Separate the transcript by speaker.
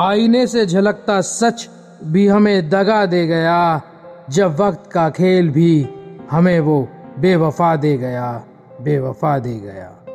Speaker 1: आईने से झलकता सच भी हमें दगा दे गया। जब वक्त का खेल भी हमें वो बेवफा दे गया, बेवफा दे गया।